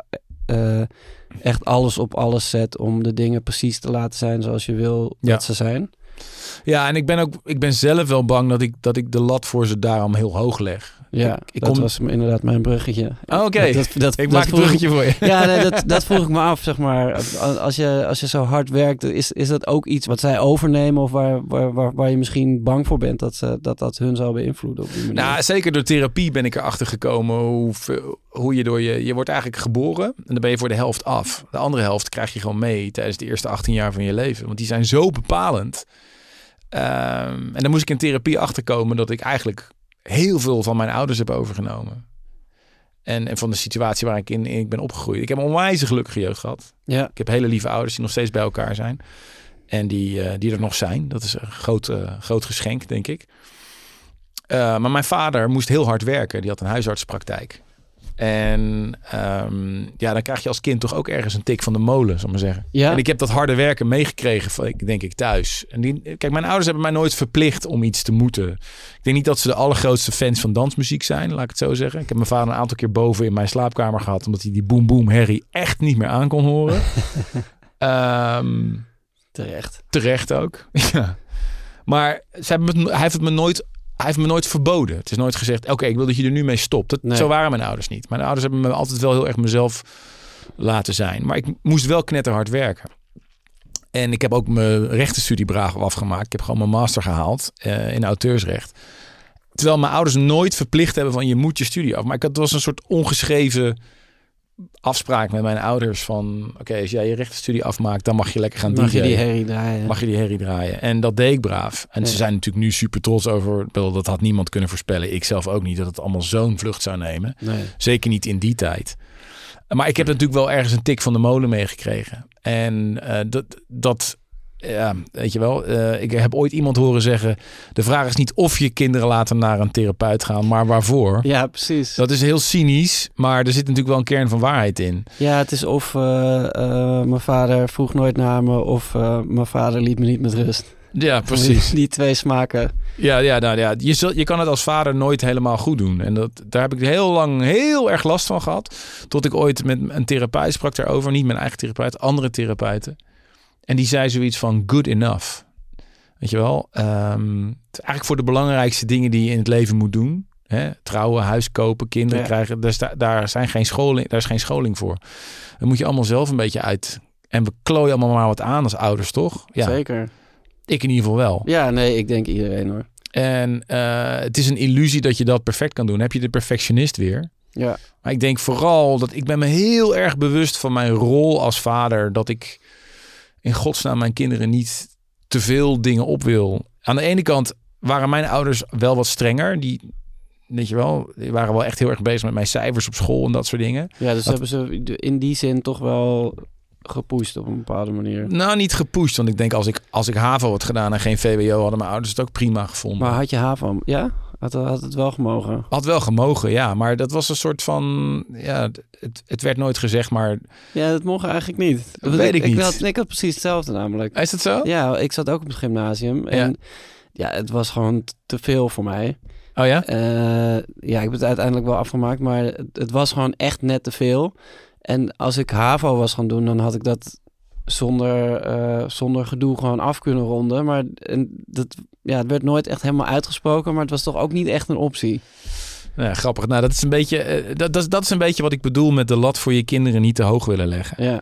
echt alles op alles zet om de dingen precies te laten zijn zoals je wil Ja. dat ze zijn? Ja, en ik ben ook... Ik ben zelf wel bang dat ik, dat ik de lat voor ze daarom heel hoog leg. Ja, Ik- ik dat kom- was inderdaad mijn bruggetje. Oh, Oké, Dat, dat, ik dat maak een bruggetje voor je. Ja, nee, dat, dat vroeg ik me af, zeg maar. Als je, als je zo hard werkt, is, is dat ook iets wat zij overnemen of waar, waar, waar, waar je misschien bang voor bent dat ze, dat, dat hun zal beïnvloeden op die manier? Nou, zeker door therapie ben ik erachter gekomen hoe, hoe je door je... Je wordt eigenlijk geboren en dan ben je voor de helft af. De andere helft krijg je gewoon mee tijdens de eerste 18 jaar van je leven. Want die zijn zo bepalend. Ehm, en dan moest ik in therapie achterkomen dat ik eigenlijk heel veel van mijn ouders heb overgenomen. En, en van de situatie waar ik in, in ben opgegroeid. Ik heb een onwijs gelukkige jeugd gehad. ja, Ik heb hele lieve ouders die nog steeds bij elkaar zijn. En die, eh, die er nog zijn. Dat is een groot, eh, groot geschenk, denk ik. Eh, maar mijn vader moest heel hard werken. Die had een huisartspraktijk. En ehm, ja, dan krijg je als kind toch ook ergens een tik van de molen, zal ik maar zeggen. ja. En ik heb dat harde werken meegekregen, van, denk ik, thuis. En die, kijk, mijn ouders hebben mij nooit verplicht om iets te moeten. Ik denk niet dat ze de allergrootste fans van dansmuziek zijn, laat ik het zo zeggen. Ik heb mijn vader een aantal keer boven in mijn slaapkamer gehad, omdat hij die boom boom herrie echt niet meer aan kon horen. Ehm, terecht. terecht ook. ja. Maar ze hebben me, hij heeft het me nooit. Hij heeft me nooit verboden. Het is nooit gezegd: Oké, ik wil dat je er nu mee stopt. Dat, Nee. Zo waren mijn ouders niet. Mijn ouders hebben me altijd wel heel erg mezelf laten zijn. Maar ik moest wel knetterhard werken. En ik heb ook mijn rechtenstudie braaf afgemaakt. Ik heb gewoon mijn master gehaald eh, in auteursrecht. Terwijl mijn ouders nooit verplicht hebben van je moet je studie af. Maar ik had, het was een soort ongeschreven afspraak met mijn ouders van... Oké, als jij je rechtenstudie afmaakt, dan mag je lekker gaan Mag je die herrie draaien? mag je die herrie draaien. En dat deed ik braaf. En Ja. ze zijn natuurlijk nu super trots over. Dat had niemand kunnen voorspellen. Ik zelf ook niet. Dat het allemaal zo'n vlucht zou nemen. Nee. Zeker niet in die tijd. Maar ik heb natuurlijk wel ergens een tik van de molen meegekregen. En eh, dat, dat, ja, weet je wel. eh, ik heb ooit iemand horen zeggen. De vraag is niet of je kinderen laten naar een therapeut gaan, maar waarvoor. Ja, precies. Dat is heel cynisch, maar er zit natuurlijk wel een kern van waarheid in. Ja, het is of eh, eh, mijn vader vroeg nooit naar me of mijn vader liet me niet met rust. Ja, precies. Die twee smaken. Ja, ja, nou, ja je, zult, je kan het als vader nooit helemaal goed doen. En dat, daar heb ik heel lang heel erg last van gehad. Tot ik ooit met een therapeut sprak daarover. Niet mijn eigen therapeut, andere therapeuten. En die zei zoiets van good enough. Weet je wel? Ehm, het is eigenlijk voor de belangrijkste dingen die je in het leven moet doen. Hè? Trouwen, huis kopen, kinderen Ja. krijgen. Daar, sta- daar, zijn geen scholing, daar is geen scholing voor. Dan moet je allemaal zelf een beetje uit. En we klooien allemaal maar wat aan als ouders, toch? Ja, Zeker. ik in ieder geval wel. Ja, nee, ik denk iedereen hoor. En eh, het is een illusie dat je dat perfect kan doen. Dan heb je de perfectionist weer. Ja, Maar ik denk vooral dat ik ben me heel erg bewust van mijn rol als vader. Dat ik in godsnaam mijn kinderen niet te veel dingen op wil. Aan de ene kant waren mijn ouders wel wat strenger. Die, weet je wel, die waren wel echt heel erg bezig met mijn cijfers op school en dat soort dingen. ja dus Dat- hebben ze in die zin toch wel gepusht op een bepaalde manier. Nou, niet gepusht. Want ik denk als ik, als ik HAVO had gedaan en geen VWO, hadden mijn ouders het ook prima gevonden. Maar had je HAVO? Ja? Had, had het wel gemogen? Had wel gemogen, ja. Maar dat was een soort van... Ja, het, het werd nooit gezegd, maar... Ja, dat mocht eigenlijk niet. Dat weet ik niet. Had, ik had precies hetzelfde namelijk. Is dat zo? Ja, ik zat ook op het gymnasium. En ja, het was gewoon te veel voor mij. Oh ja? Eh, ja, ik heb het uiteindelijk wel afgemaakt, maar het, het was gewoon echt net te veel. En als ik HAVO was gaan doen, dan had ik dat zonder, eh, zonder gedoe gewoon af kunnen ronden. Maar en dat, ja, het werd nooit echt helemaal uitgesproken, maar het was toch ook niet echt een optie. Ja, grappig. Nou, dat is een beetje... eh, dat, dat, is- dat is een beetje wat ik bedoel met de lat voor je kinderen niet te hoog willen leggen. Ja,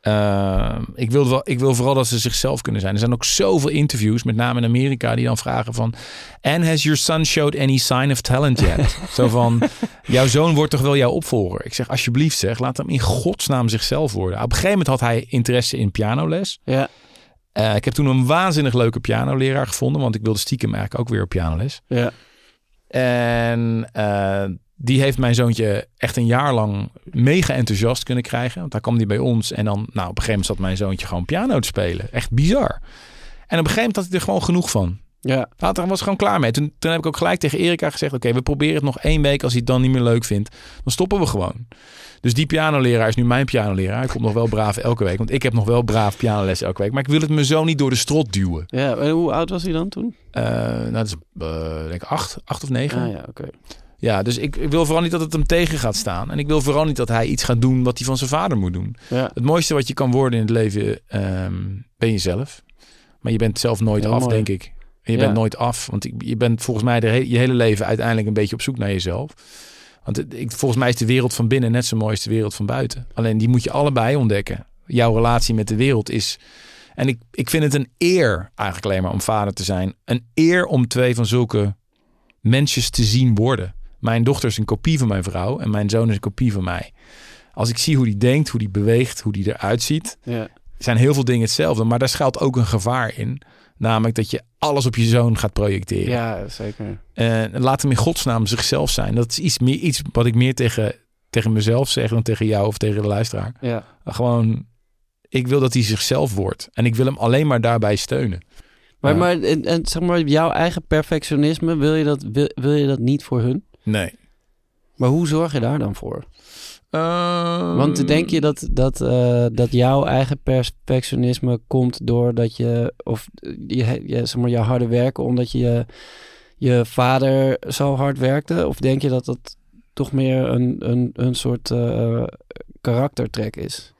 Eh, ik, wil wel, ik wil vooral dat ze zichzelf kunnen zijn. Er zijn ook zoveel interviews, met name in Amerika, die dan vragen van... And has your son showed any sign of talent yet? Zo van, jouw zoon wordt toch wel jouw opvolger? Ik zeg, alsjeblieft zeg, laat hem in godsnaam zichzelf worden. Op een gegeven moment had hij interesse in pianoles. ja, Eh, ik heb toen een waanzinnig leuke pianoleraar gevonden, want ik wilde stiekem eigenlijk ook weer op pianoles. Ja. En eh, die heeft mijn zoontje echt een jaar lang mega enthousiast kunnen krijgen. Want daar kwam hij bij ons en dan, nou, op een gegeven moment zat mijn zoontje gewoon piano te spelen. Echt bizar. En op een gegeven moment had hij er gewoon genoeg van. Ja. Hij was gewoon klaar mee. Toen, toen heb ik ook gelijk tegen Erika gezegd: Oké, we proberen het nog één week. Als hij het dan niet meer leuk vindt, dan stoppen we gewoon. Dus die pianoleraar is nu mijn pianoleraar. Hij komt nog wel braaf elke week. Want ik heb nog wel braaf pianoles elke week. Maar ik wil het me zo niet door de strot duwen. ja. En hoe oud was hij dan toen? Eh, nou, dat is eh, denk ik acht, acht of negen. Ah ja, oké. Ja, dus ik, ik wil vooral niet dat het hem tegen gaat staan. En ik wil vooral niet dat hij iets gaat doen wat hij van zijn vader moet doen. Ja. Het mooiste wat je kan worden in het leven ehm, ben jezelf. Maar je bent zelf nooit Heel af, mooi. denk ik. En je bent nooit af. Want je bent volgens mij de je hele leven uiteindelijk een beetje op zoek naar jezelf. Want het- ik, volgens mij is de wereld van binnen net zo mooi als de wereld van buiten. Alleen die moet je allebei ontdekken. Jouw relatie met de wereld is... En ik, ik vind het een eer eigenlijk alleen maar om vader te zijn. Een eer om twee van zulke mensjes te zien worden. Mijn dochter is een kopie van mijn vrouw en mijn zoon is een kopie van mij. Als ik zie hoe die denkt, hoe die beweegt, hoe die eruit ziet, Ja. zijn heel veel dingen hetzelfde. Maar daar schuilt ook een gevaar in. Namelijk dat je alles op je zoon gaat projecteren. ja, zeker. En laat hem in godsnaam zichzelf zijn. Dat is iets, meer, iets wat ik meer tegen, tegen mezelf zeg dan tegen jou of tegen de luisteraar. Ja. Gewoon, ik wil dat hij zichzelf wordt. En ik wil hem alleen maar daarbij steunen. Maar, maar en, en zeg maar, jouw eigen perfectionisme, wil je, dat, wil, wil je dat niet voor hun? Nee. Maar hoe zorg je daar dan voor? Ehm, Want denk je dat, dat, eh, dat jouw eigen perfectionisme komt doordat je, of eh, je, je, zeg maar, je harde werken omdat je je vader zo hard werkte? Of denk je dat dat toch meer een, een, een soort eh karaktertrek is?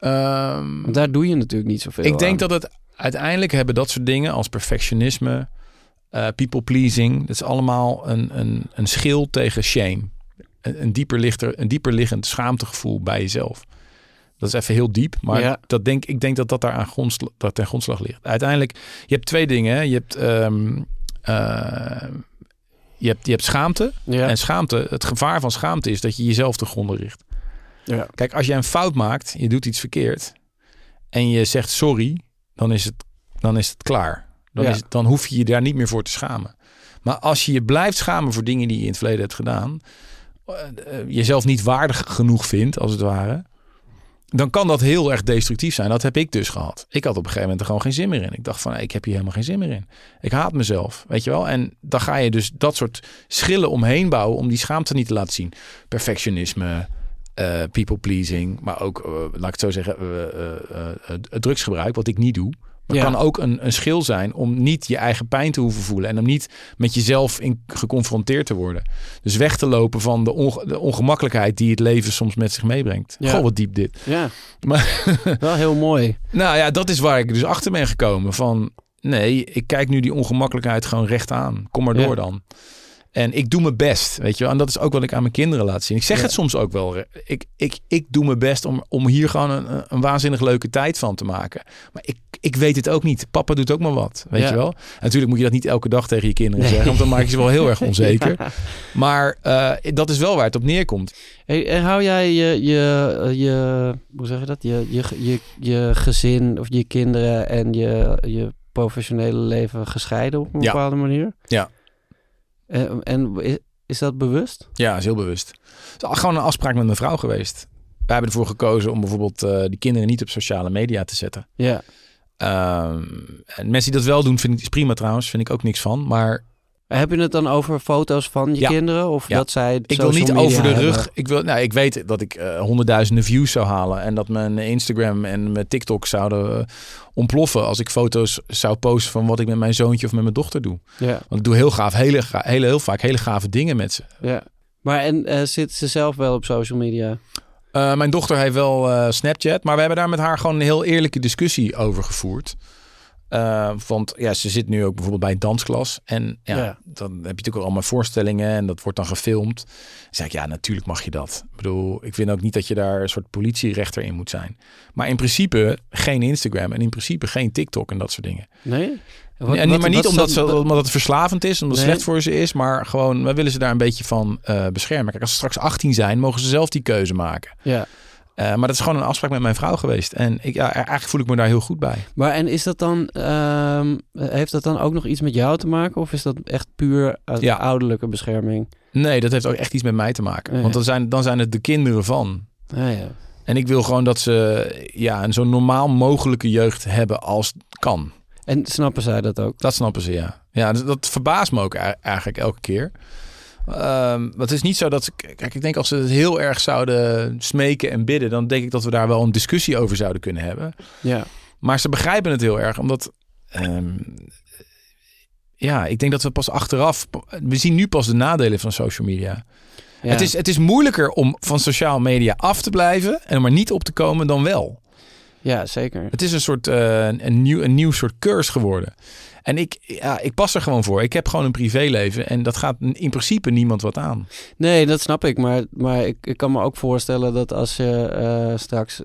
ehm, Want daar doe je natuurlijk niet zoveel Ik denk aan. dat het uiteindelijk hebben dat soort dingen als perfectionisme, people pleasing, dat is allemaal een, een, een schil tegen shame. Een, een, dieper lichter, een dieper liggend schaamtegevoel bij jezelf. Dat is even heel diep, maar Ja. dat denk, ik denk dat dat daar aan grondslag, dat ten grondslag ligt. Uiteindelijk, je hebt twee dingen. Hè. Je, hebt, ehm, eh, je, hebt, je hebt schaamte. Ja. En schaamte, het gevaar van schaamte is dat je jezelf te gronden richt. Ja. Kijk, als jij een fout maakt, je doet iets verkeerd en je zegt sorry, dan is het, dan is het klaar. Dan, Ja. is, dan hoef je je daar niet meer voor te schamen. Maar als je je blijft schamen voor dingen die je in het verleden hebt gedaan, jezelf niet waardig genoeg vindt, als het ware, dan kan dat heel erg destructief zijn. Dat heb ik dus gehad. Ik had op een gegeven moment er gewoon geen zin meer in. Ik dacht van, ik heb hier helemaal geen zin meer in. Ik haat mezelf, weet je wel. En dan ga je dus dat soort schillen omheen bouwen om die schaamte niet te laten zien. Perfectionisme, eh, people pleasing, maar ook, eh, laat ik het zo zeggen, eh, eh, eh, het drugsgebruik, wat ik niet doe. Maar Ja. kan ook een, een schil zijn om niet je eigen pijn te hoeven voelen. En om niet met jezelf in, geconfronteerd te worden. Dus weg te lopen van de, onge- de ongemakkelijkheid die het leven soms met zich meebrengt. Ja. Goh, wat diep dit. Ja, Maar wel heel mooi. nou ja, dat is waar ik dus achter ben gekomen. Van nee, ik kijk nu die ongemakkelijkheid gewoon recht aan. Kom maar Ja. door dan. En ik doe mijn best, weet je wel. En dat is ook wat ik aan mijn kinderen laat zien. Ik zeg Ja. het soms ook wel. Ik, ik, ik doe mijn best om, om hier gewoon een, een waanzinnig leuke tijd van te maken. Maar ik, ik weet het ook niet. Papa doet ook maar wat, weet Ja. je wel. En natuurlijk moet je dat niet elke dag tegen je kinderen zeggen. Want dan maak je ze wel heel erg onzeker. Maar eh, dat is wel waar het op neerkomt. Hey, en hou jij je, je, je, hoe zeg je dat? Je, je, je, je gezin of je kinderen en je, je professionele leven gescheiden op een bepaalde manier? Ja. En, en is, dat bewust? Ja, is heel bewust. Het is gewoon een afspraak met mijn vrouw geweest. Wij hebben ervoor gekozen om bijvoorbeeld eh die kinderen niet op sociale media te zetten. Ja. Ehm, en mensen die dat wel doen, vind ik is prima trouwens. Vind ik ook niks van. Maar Heb je het dan over foto's van je Ja. kinderen? Of Ja. dat zij ik wil niet over de rug. hebben? Ik, wil, nou, ik weet dat ik eh, honderdduizenden views zou halen. En dat mijn Instagram en mijn TikTok zouden eh, ontploffen. Als ik foto's zou posten van wat ik met mijn zoontje of met mijn dochter doe. Ja, Want ik doe heel gaaf, hele, hele, heel vaak hele gave dingen met ze. ja. Maar en eh, zit ze zelf wel op social media? Mijn dochter heeft wel Snapchat, maar we hebben daar met haar gewoon een heel eerlijke discussie over gevoerd. Eh, want ja, ze zit nu ook bijvoorbeeld bij een dansklas. En ja, Ja. dan heb je natuurlijk ook allemaal voorstellingen en dat wordt dan gefilmd. Dan zeg ik, ja, natuurlijk mag je dat. Ik bedoel, ik vind ook niet dat je daar een soort politierechter in moet zijn. Maar in principe geen Instagram en in principe geen TikTok en dat soort dingen. Nee? niet- maar niet omdat, ze, omdat het verslavend is, omdat het slecht voor ze is, maar gewoon, wij willen ze daar een beetje van eh, beschermen. Kijk, als ze straks 18 zijn, mogen ze zelf die keuze maken. Ja, Eh, maar dat is gewoon een afspraak met mijn vrouw geweest. En ik, ja, eigenlijk voel ik me daar heel goed bij. Maar en is dat dan, ehm, heeft dat dan ook nog iets met jou te maken? Of is dat echt puur uit Ja. ouderlijke bescherming? Nee, dat heeft ook echt iets met mij te maken. Ja. Want dan zijn, dan zijn het de kinderen van. Ah, ja. En ik wil gewoon dat ze ja, een zo normaal mogelijke jeugd hebben als kan. En snappen zij dat ook? Dat snappen ze, ja. Ja, dat, dat verbaast me ook e- eigenlijk elke keer. Want het is niet zo dat. Kijk, ik denk als ze het heel erg zouden smeken en bidden... dan denk ik dat we daar wel een discussie over zouden kunnen hebben. Ja. Maar ze begrijpen het heel erg, omdat... ehm, ja, ik denk dat we pas achteraf... We zien nu pas de nadelen van social media. ja. Het, is, het is moeilijker om van sociale media af te blijven... en er maar niet op te komen dan wel. Ja, zeker. Het is een soort eh, een, nieuw, een nieuw soort curse geworden. En ik, ja, ik pas er gewoon voor. Ik heb gewoon een privéleven en dat gaat in principe niemand wat aan. Nee, dat snap ik. Maar, maar ik, ik kan me ook voorstellen dat als je eh, straks,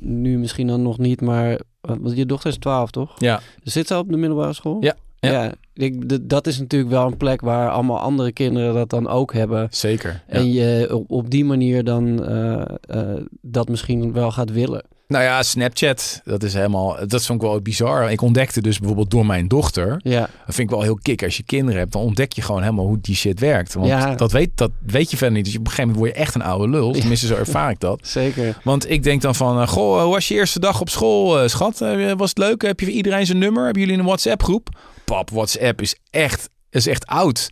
nu misschien dan nog niet, maar want je dochter is 12, toch? Ja, Zit ze op de middelbare school? Ja, ja. ja. ik, dat is natuurlijk wel een plek waar allemaal andere kinderen dat dan ook hebben. zeker. Ja. En je op, op die manier dan eh, eh, dat misschien wel gaat willen. Nou ja, Snapchat, dat is helemaal, dat vond ik wel bizar. Ik ontdekte dus bijvoorbeeld door mijn dochter, Ja, dat vind ik wel heel kick. Als je kinderen hebt, dan ontdek je gewoon helemaal hoe die shit werkt. Want Ja. dat, weet, dat weet je verder niet. Dus op een gegeven moment word je echt een oude lul. Tenminste, zo ervaar ik dat. zeker. Want ik denk dan van, eh, goh, hoe was je eerste dag op school, eh, schat? Eh, was het leuk? Heb je voor iedereen zijn nummer? Hebben jullie een WhatsApp groep? Pap, WhatsApp is echt, is echt oud.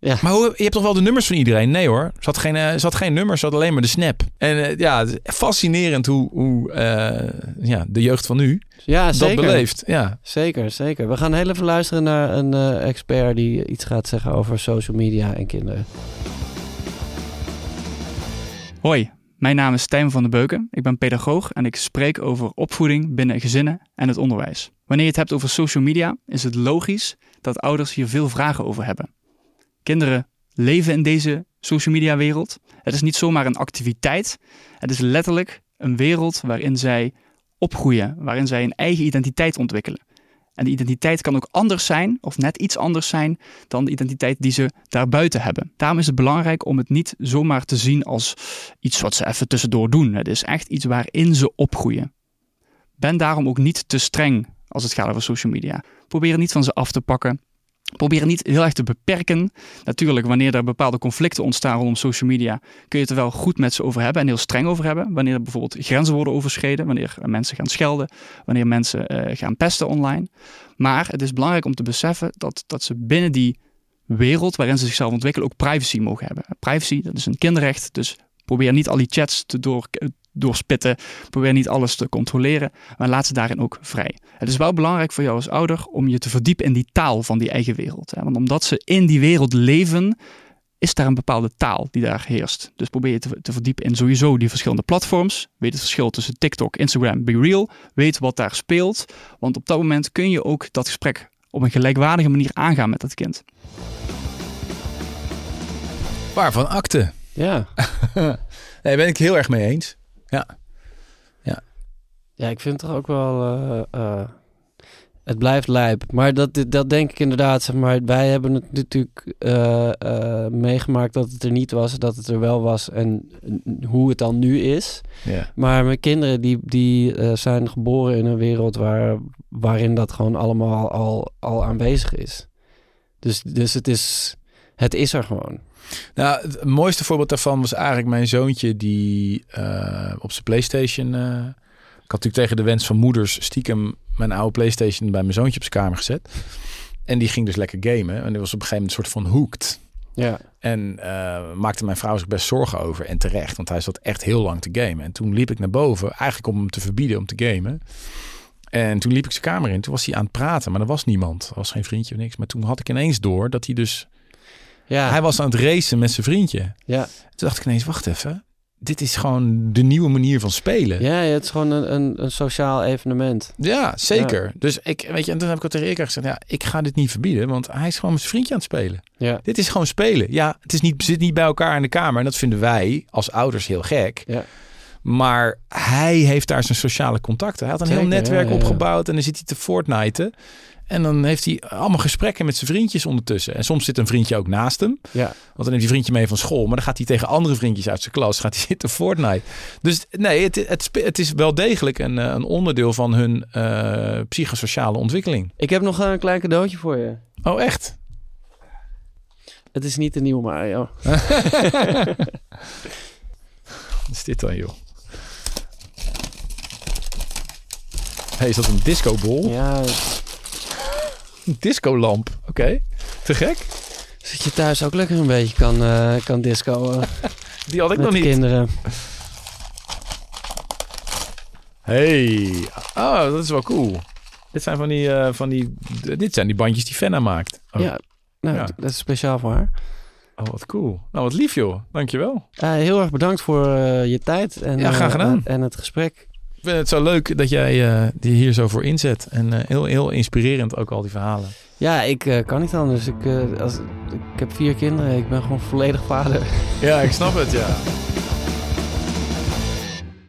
Ja. Maar hoe, je hebt toch wel de nummers van iedereen? Nee hoor, ze had geen, eh, ze had geen nummers, ze had alleen maar de snap. En eh, ja, fascinerend hoe, hoe eh, ja, de jeugd van nu Ja, zeker. dat beleeft. Ja. Zeker, zeker. We gaan heel even luisteren naar een eh, expert die iets gaat zeggen over social media en kinderen. Hoi, mijn naam is Tijmen van der Beuken. Ik ben pedagoog en ik spreek over opvoeding binnen gezinnen en het onderwijs. Wanneer je het hebt over social media, is het logisch dat ouders hier veel vragen over hebben. Kinderen leven in deze social media wereld. Het is niet zomaar een activiteit. Het is letterlijk een wereld waarin zij opgroeien, waarin zij een eigen identiteit ontwikkelen. En die identiteit kan ook anders zijn, of net iets anders zijn, dan de identiteit die ze daarbuiten hebben. Daarom is het belangrijk om het niet zomaar te zien als iets wat ze even tussendoor doen. Het is echt iets waarin ze opgroeien. Ben daarom ook niet te streng als het gaat over social media. Probeer niet van ze af te pakken. Probeer niet heel erg te beperken. Natuurlijk, wanneer er bepaalde conflicten ontstaan rondom social media, kun je het er wel goed met ze over hebben en heel streng over hebben. Wanneer er bijvoorbeeld grenzen worden overschreden, wanneer mensen gaan schelden, wanneer mensen eh, gaan pesten online. Maar het is belangrijk om te beseffen dat, dat ze binnen die wereld waarin ze zichzelf ontwikkelen ook privacy mogen hebben. Privacy, dat is een kinderrecht, dus probeer niet al die chats te door, doorspitten. Probeer niet alles te controleren, maar laat ze daarin ook vrij. Het is wel belangrijk voor jou als ouder om je te verdiepen in die taal van die eigen wereld. Hè? Want omdat ze in die wereld leven, is daar een bepaalde taal die daar heerst. Dus probeer je te, te verdiepen in sowieso die verschillende platforms. Weet het verschil tussen TikTok, Instagram, Be Real. Weet wat daar speelt. Want op dat moment kun je ook dat gesprek op een gelijkwaardige manier aangaan met dat kind. Waarvan akte? Ja. Nee, ben ik heel erg mee eens. Ja, ik vind toch ook wel. eh, eh, het blijft lijp. Maar dat, dat denk ik inderdaad. Zeg maar, wij hebben het natuurlijk eh, meegemaakt dat het er niet was, dat het er wel was en hoe het dan nu is. Ja. Maar mijn kinderen die, die zijn geboren in een wereld waar, waarin dat gewoon allemaal al, al aanwezig is. Dus, dus het, is, het is er gewoon. Nou, het mooiste voorbeeld daarvan was eigenlijk mijn zoontje die eh, op zijn PlayStation. eh, ik had natuurlijk tegen de wens van moeders stiekem mijn oude PlayStation bij mijn zoontje op zijn kamer gezet. En die ging dus lekker gamen. En die was op een gegeven moment een soort van hooked. Ja, En eh, maakte mijn vrouw zich best zorgen over. En terecht, want hij zat echt heel lang te gamen. En toen liep ik naar boven, eigenlijk om hem te verbieden om te gamen. En toen liep ik zijn kamer in. Toen was hij aan het praten, maar er was niemand. Er was geen vriendje of niks. Maar toen had ik ineens door dat hij dus... ja, Hij was aan het racen met zijn vriendje. ja. Toen dacht ik ineens, wacht even. Dit is gewoon de nieuwe manier van spelen. ja het is gewoon een, een, een sociaal evenement. Ja, zeker. Dus ik, weet je, en toen heb ik ook tegen Erika gezegd, ja, ik ga dit niet verbieden, want hij is gewoon met zijn vriendje aan het spelen. Ja, Dit is gewoon spelen. Ja, het is niet, zit niet bij elkaar in de kamer. En dat vinden wij als ouders heel gek. ja. Maar hij heeft daar zijn sociale contacten. Hij had een heel netwerk ja, ja, ja. opgebouwd en dan zit hij te Fortniten. En dan heeft hij allemaal gesprekken met zijn vriendjes ondertussen. En soms zit een vriendje ook naast hem. Ja. Want dan neemt die vriendje mee van school. Maar dan gaat hij tegen andere vriendjes uit zijn klas. Gaat hij zitten Fortnite. Dus nee, het, het, het is wel degelijk een, eh, een onderdeel van hun eh, psychosociale ontwikkeling. Ik heb nog een klein cadeautje voor je. Oh, echt? Het is niet de nieuwe Mario. Wat is dit dan, joh? hey, is dat een discobol? Ja, Een discolamp. Oké. Te gek. zodat je thuis ook lekker een beetje kan, eh, kan discoen Die had ik nog niet. kinderen. Hey. Oh, dat is wel cool. Dit zijn van die, eh, van die, dit zijn die bandjes die Fenna maakt. Oh. Ja, nou, Ja. dat is speciaal voor haar. Oh, wat cool. Nou, wat lief joh. Dankjewel. Eh, heel erg bedankt voor eh, je tijd en, Ja, graag eh, gedaan. en het gesprek. Ik vind het zo leuk dat jij eh die hier zo voor inzet. En eh, heel, heel inspirerend ook al die verhalen. Ja, ik eh, kan niet anders. Ik, als, ik heb vier kinderen. Ik ben gewoon volledig vader. Ja, ik snap het, ja.